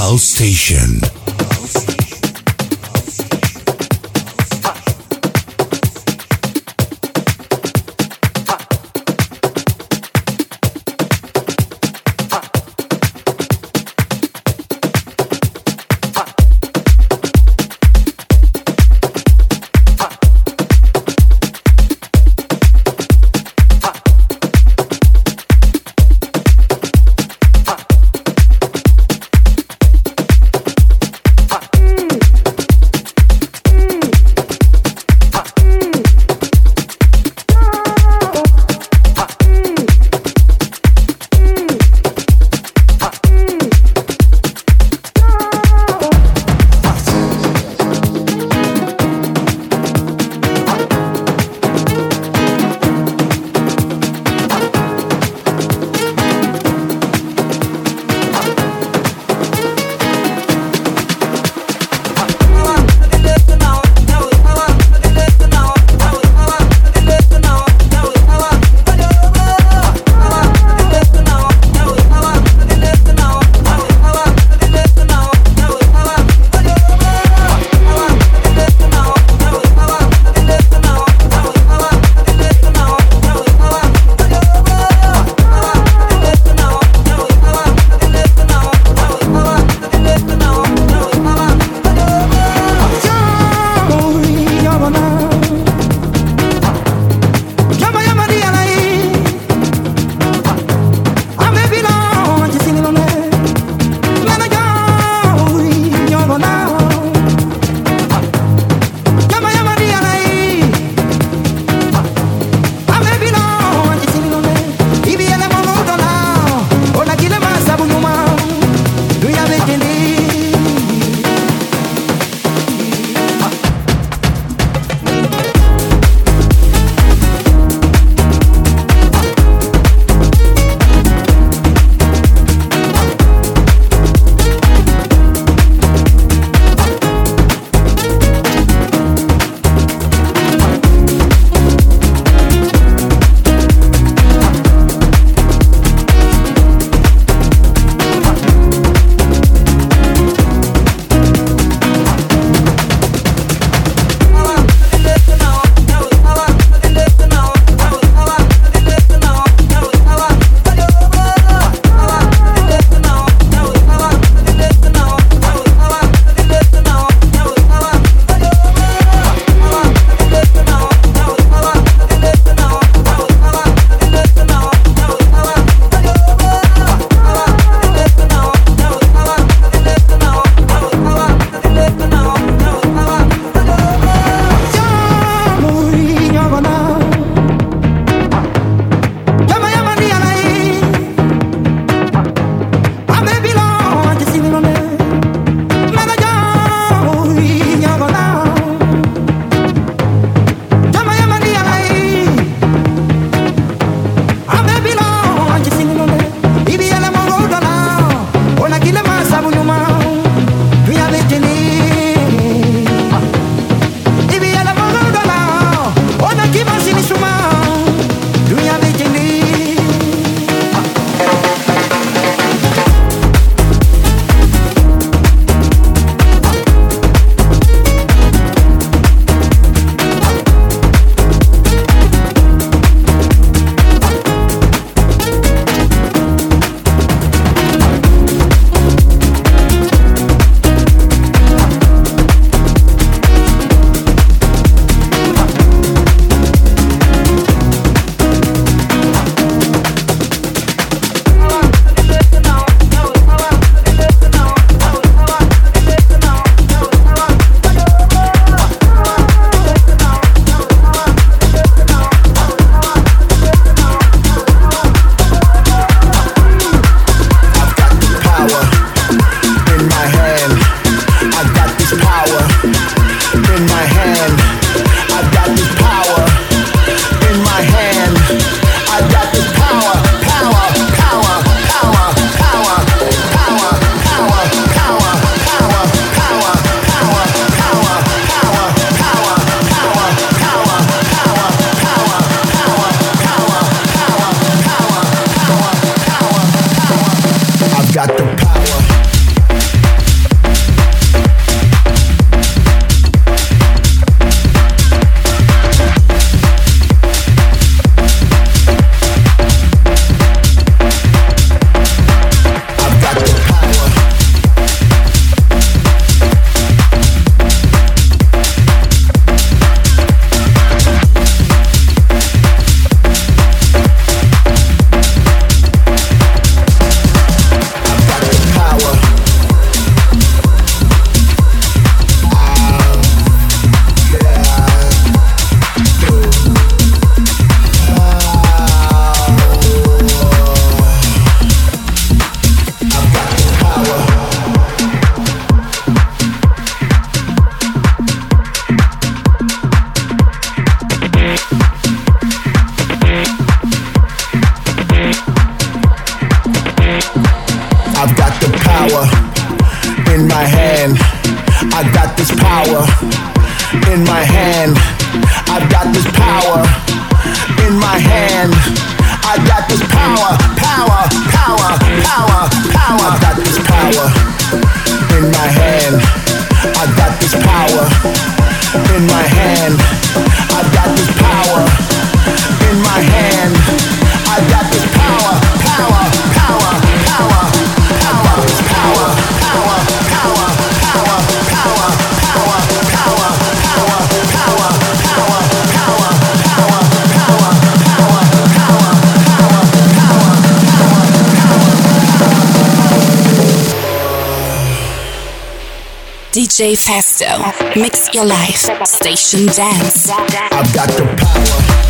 House Station. DJ Festo. Mix your life. Station Dance. I've got the power.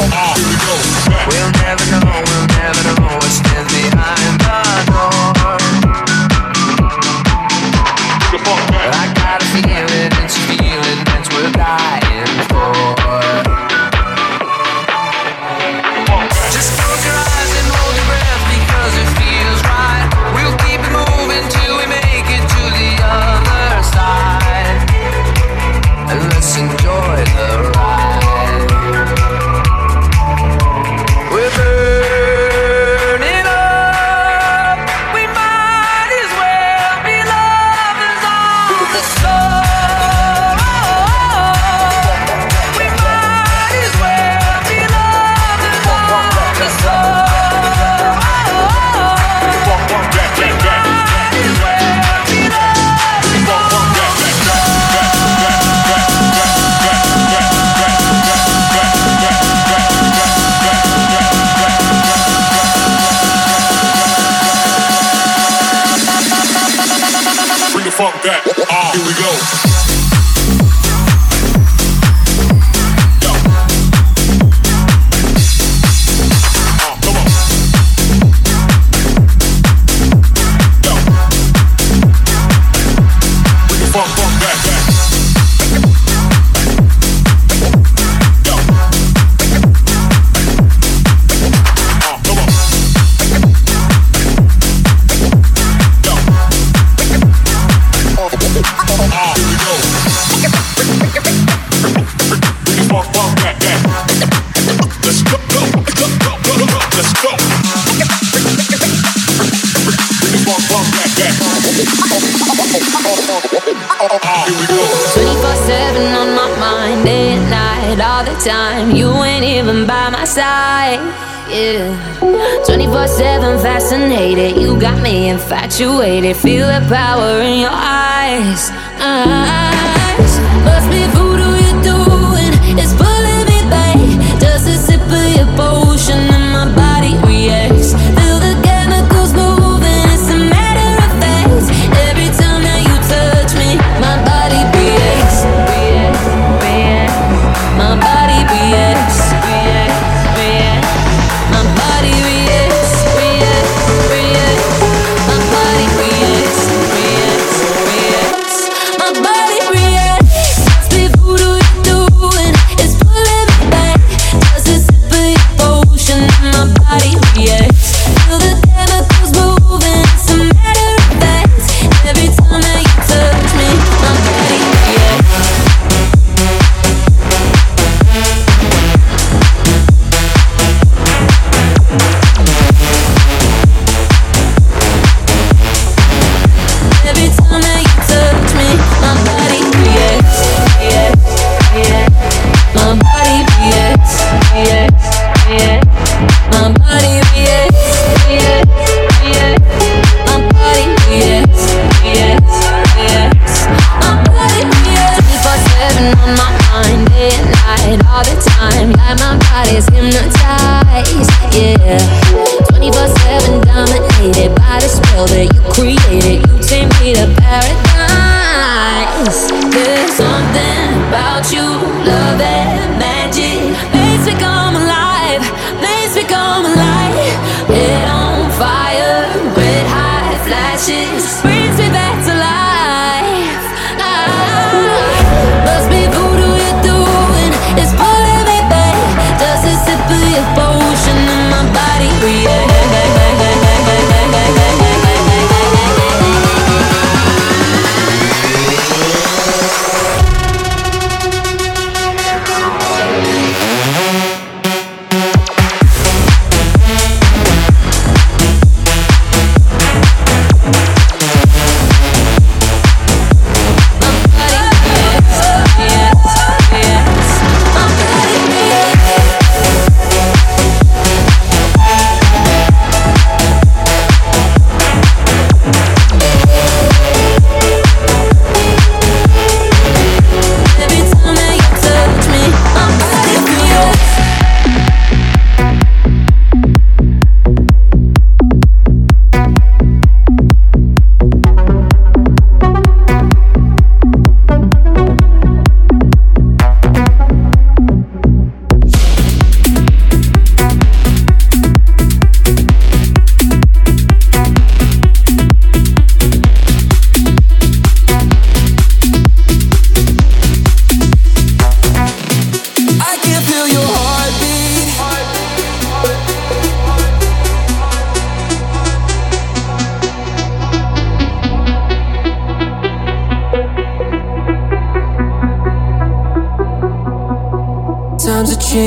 Here we go. 24-7 on my mind, day and night, all the time. You ain't even by my side. Yeah. 24-7 fascinated. You got me infatuated. Feel the power in your eyes. eyes. Must be voodoo you're doing. It's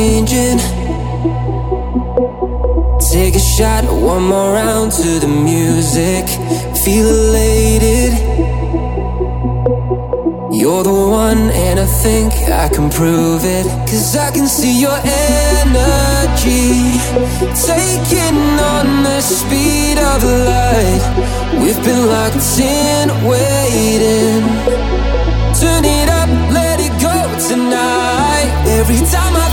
changing. Take a shot, one more round to the music. Feel elated. You're the one, and I think I can prove it. Cause I can see your energy taking on the speed of light. We've been locked in, waiting. Turn it up, let it go tonight. Every time I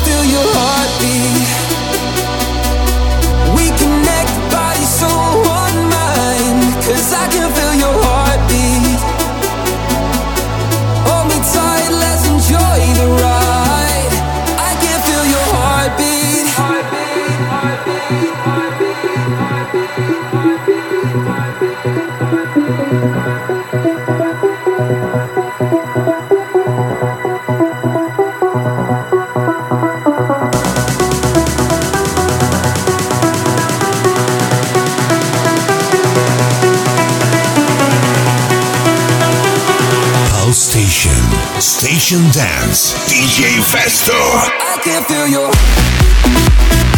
Dance, DJ Festo. I can feel your.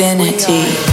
Infinity.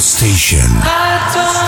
Station.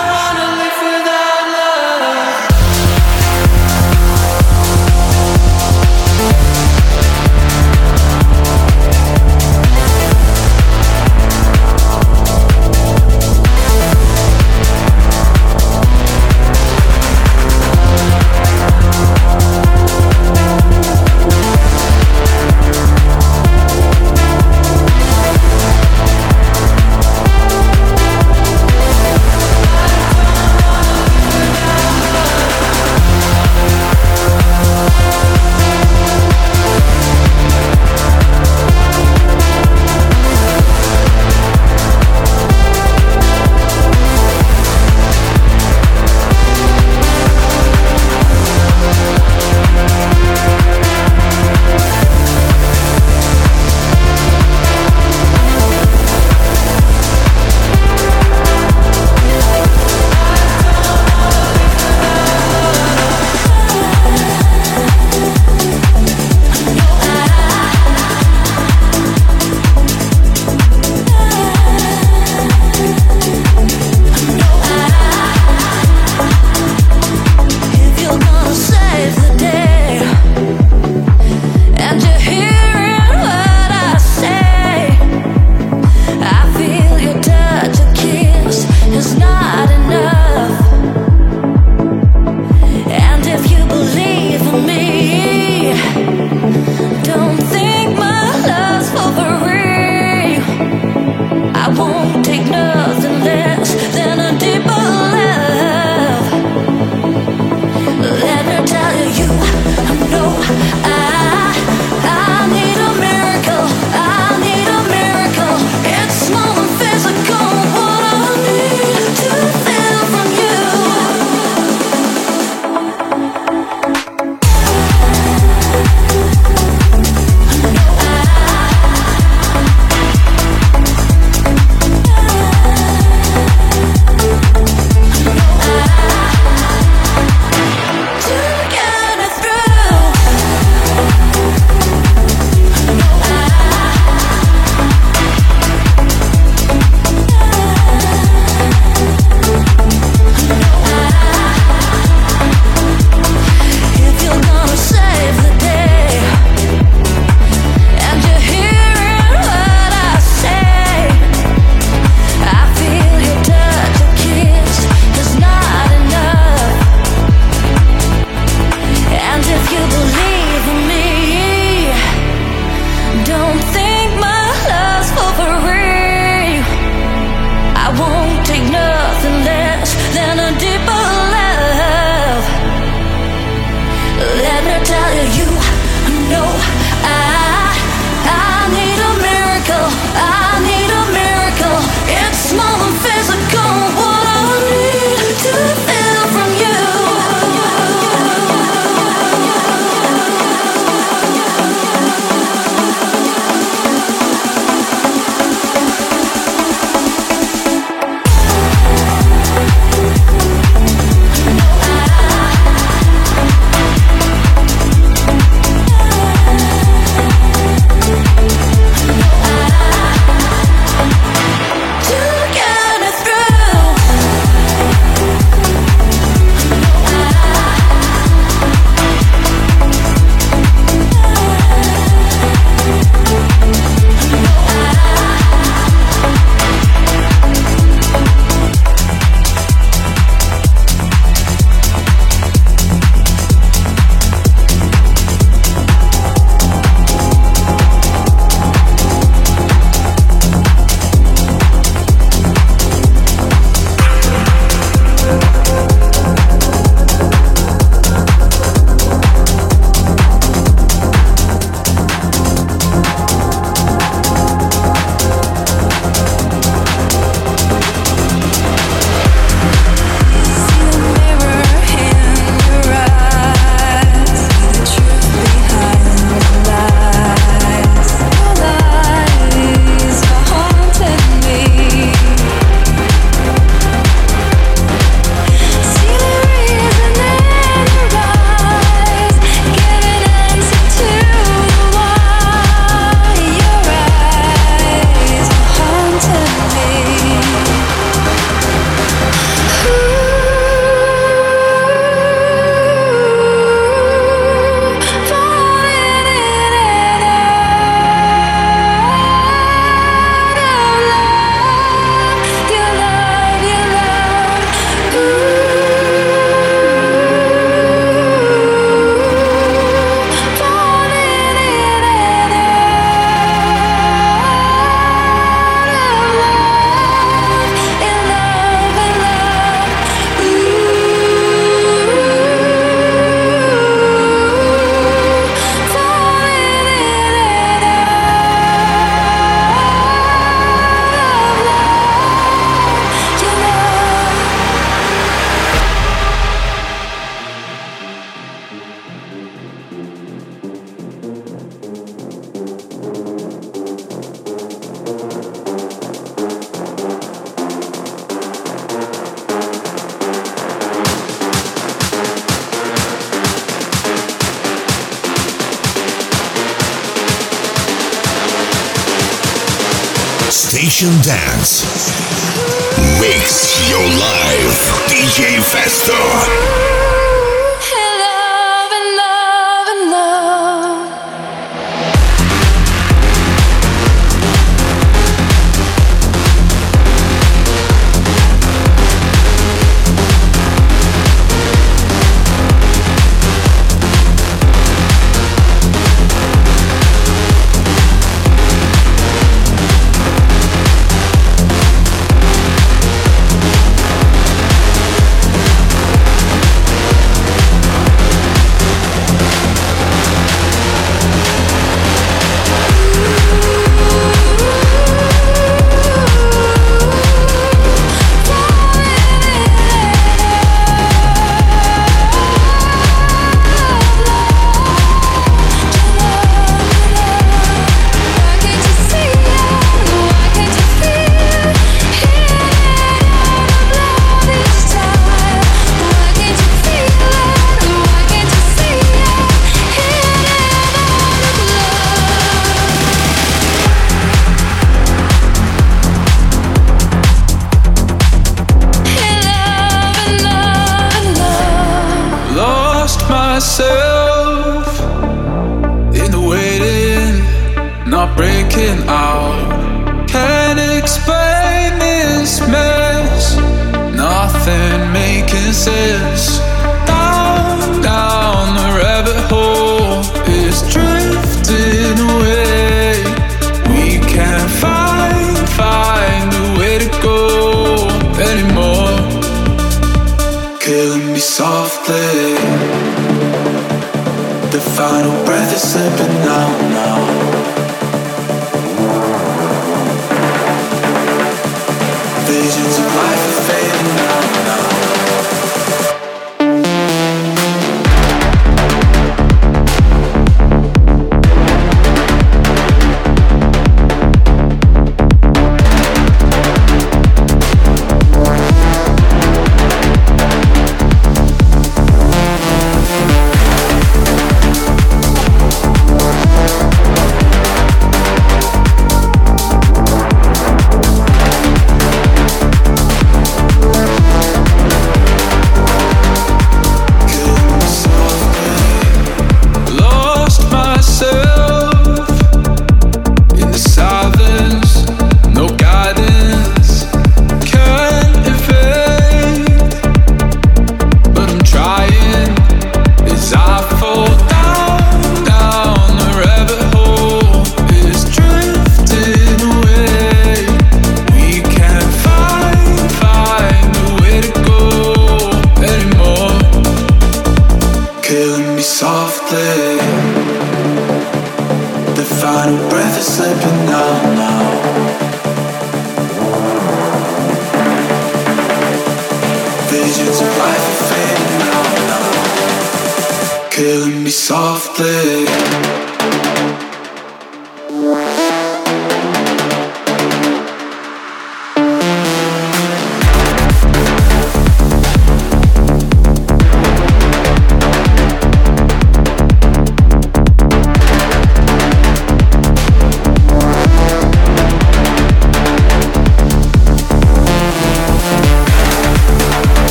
Dance.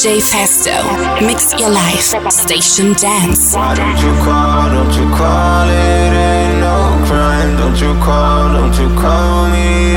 DJ Festo. Mix your life. Station Dance. Why don't you call, don't you call it ain't no crime Don't you call, don't you call me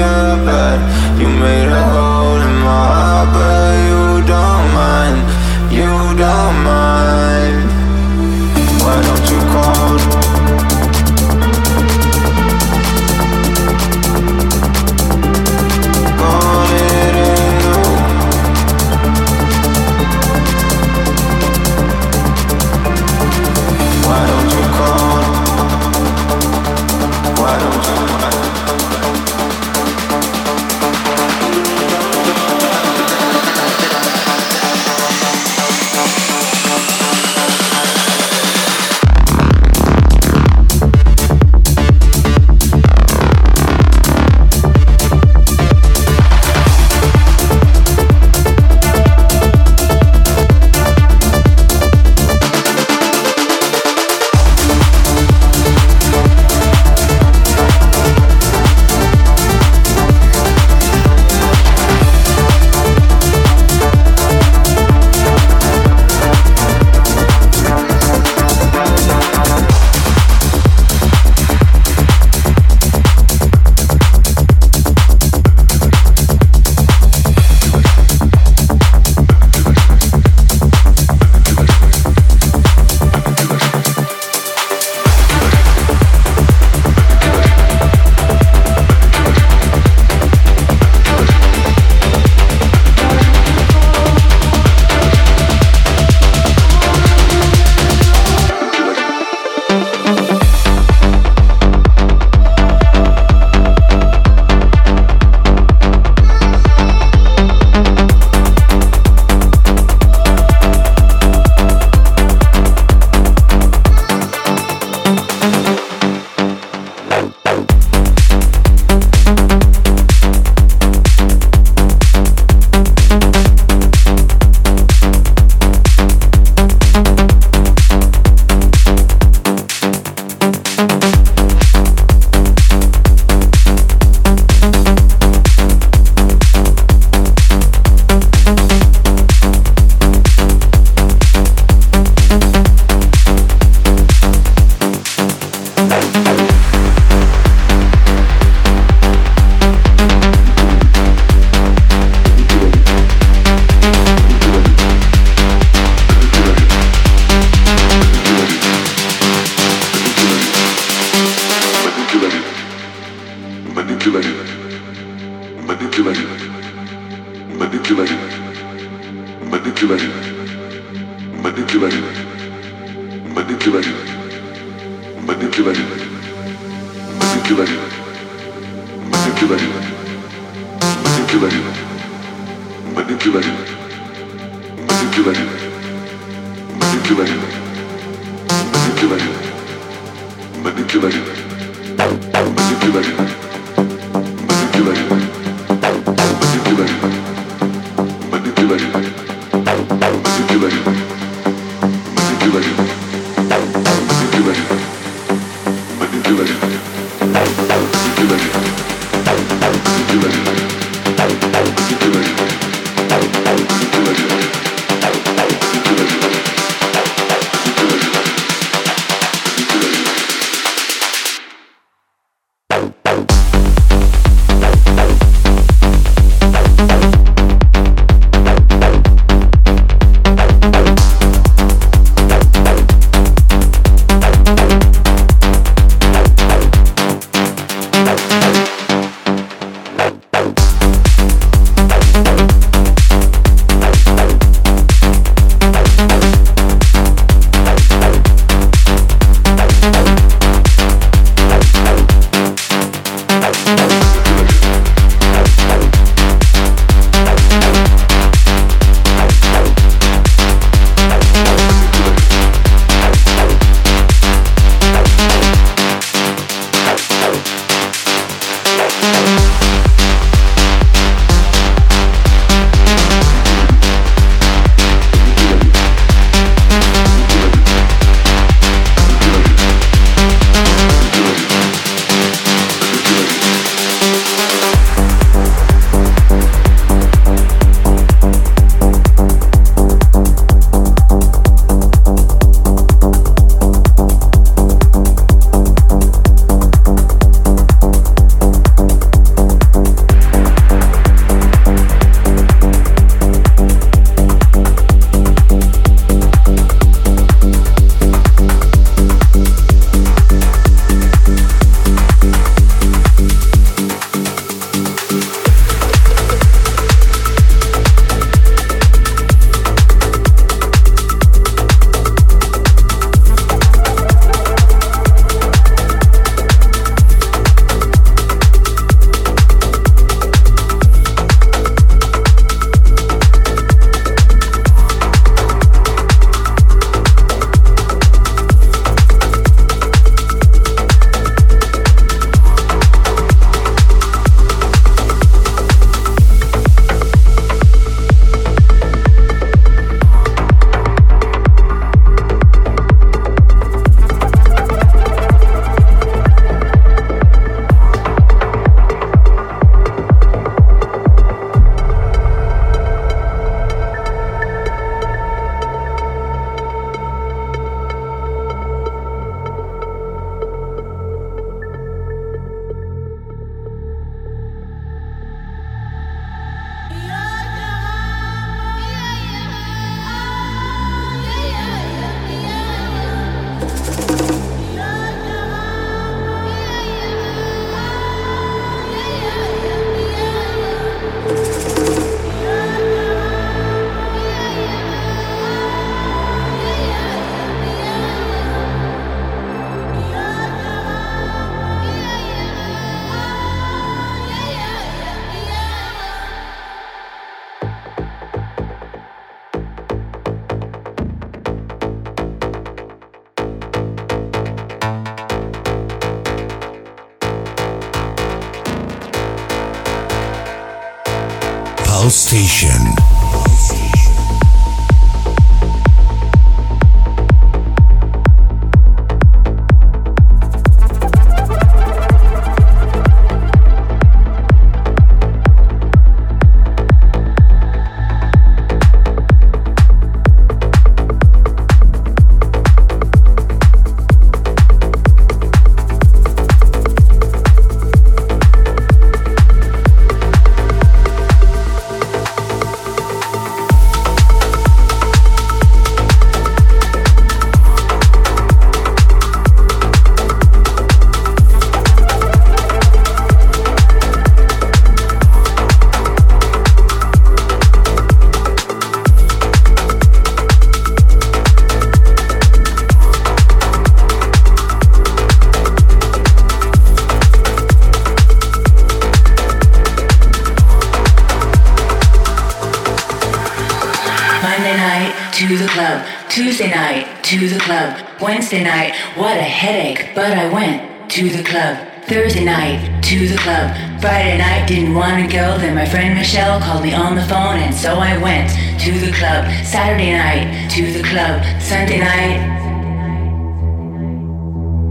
Wednesday night, what a headache, but I went to the club. Thursday night, to the club. Friday night, didn't want to go. Then my friend Michelle called me on the phone, and so I went to the club. Saturday night, to the club. Sunday night,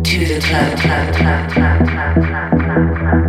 to the club, club, club, club, club, club.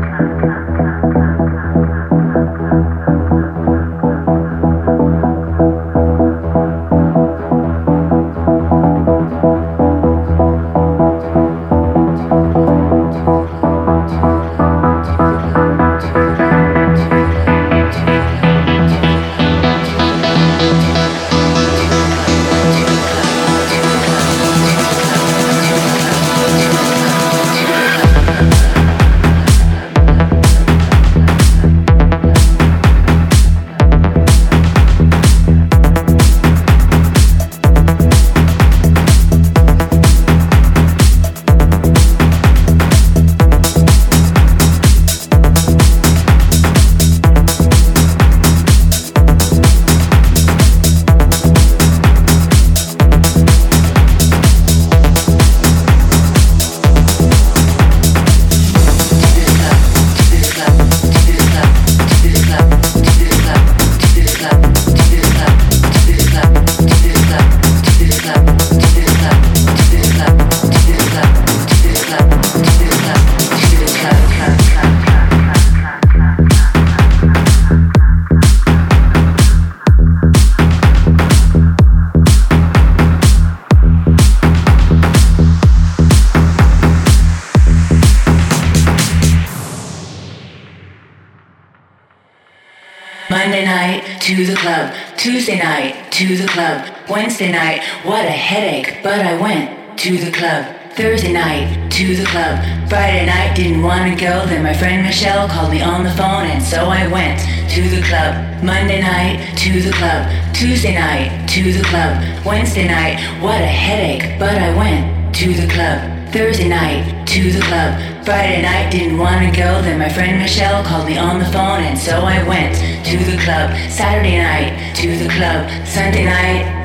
Tuesday night, to the club. Wednesday night, what a headache, but I went to the club. Thursday night, to the club. Friday night, didn't want to go. Then my friend Michelle called me on the phone, and so I went to the club. Monday night, to the club. Tuesday night, to the club. Wednesday night, what a headache, but I went to the club. Thursday night to the club. Friday night didn't wanna go. Then my friend Michelle called me on the phone, and so I went to the club. Saturday night to the club. Sunday night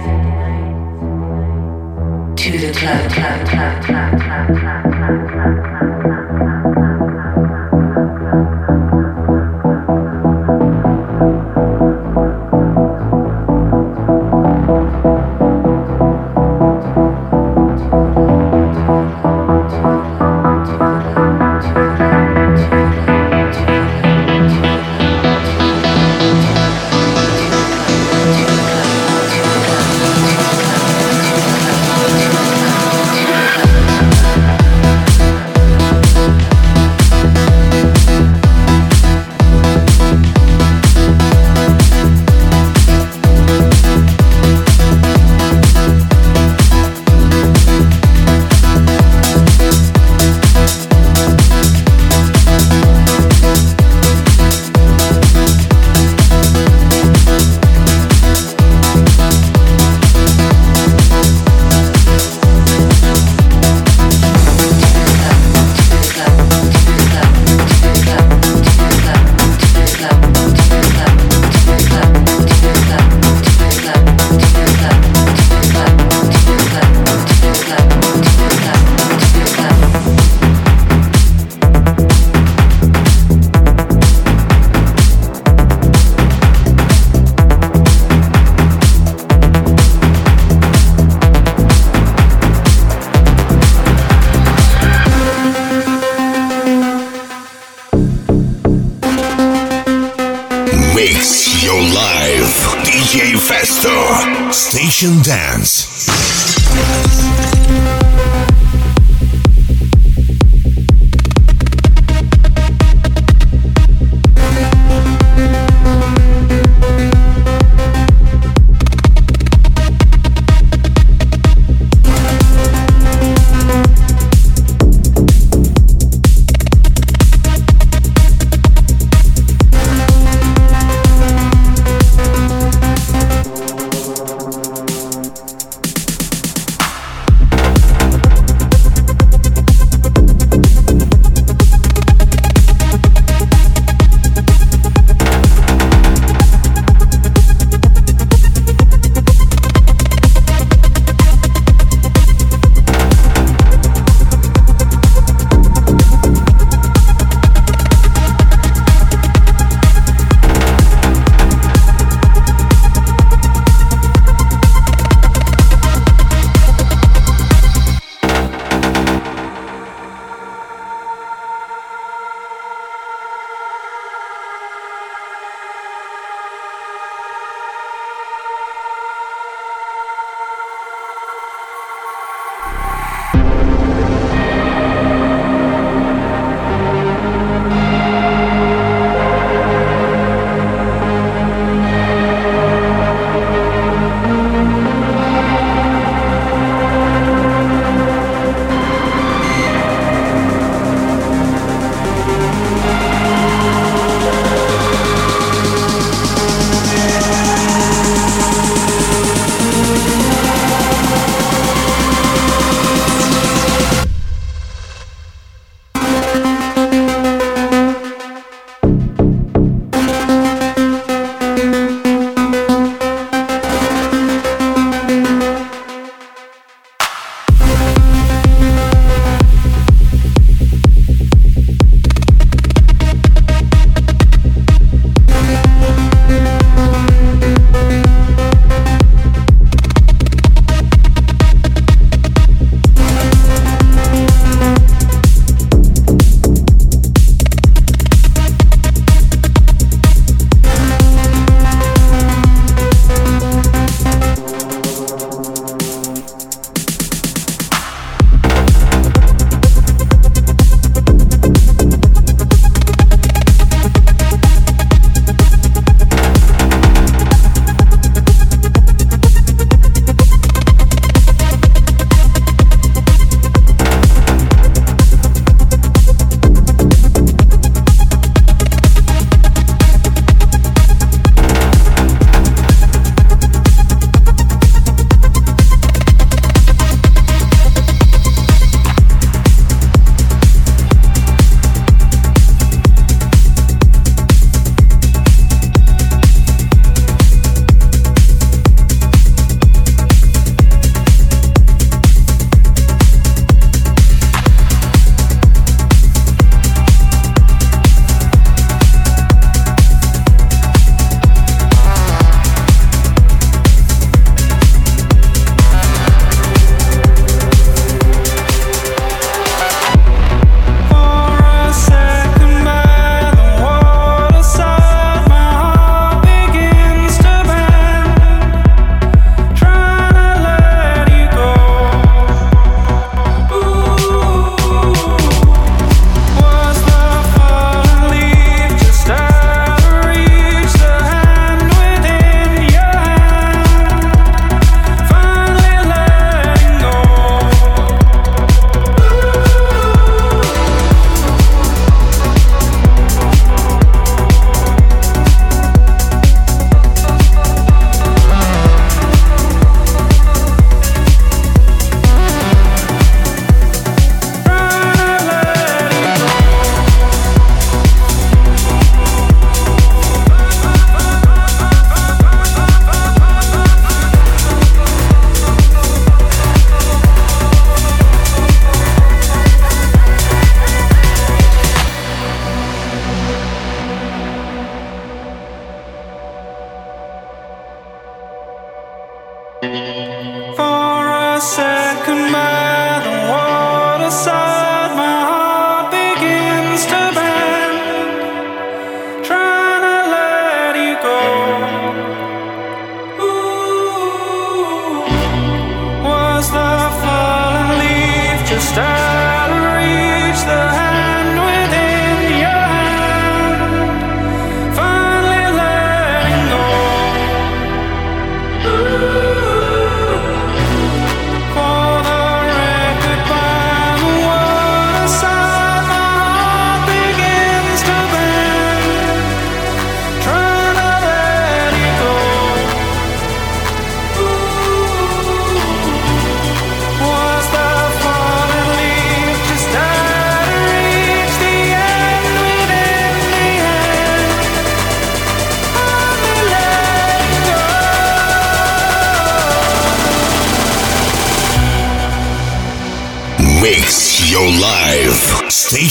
to the club. club, club, club, club, club, club, club, club. Station Dance.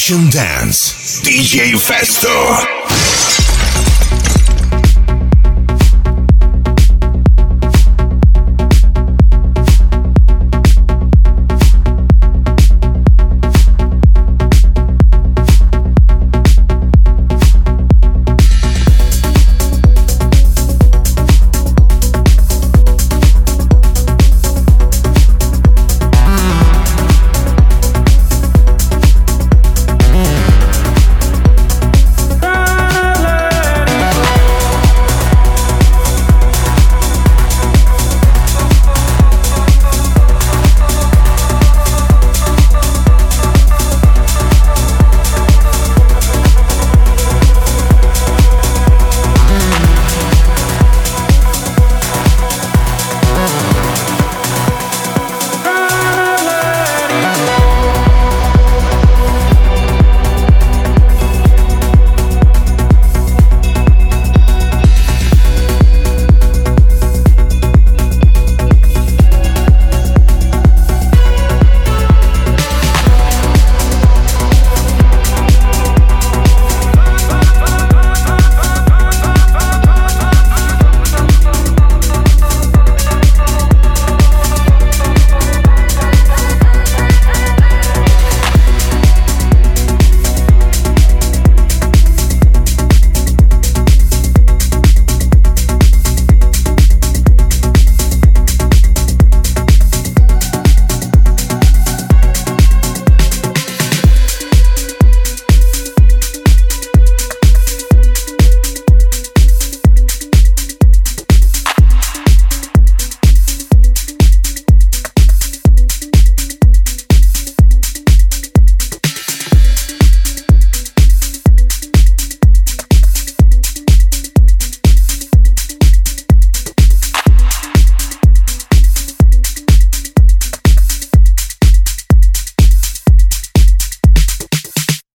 Station Dance. DJ Festo.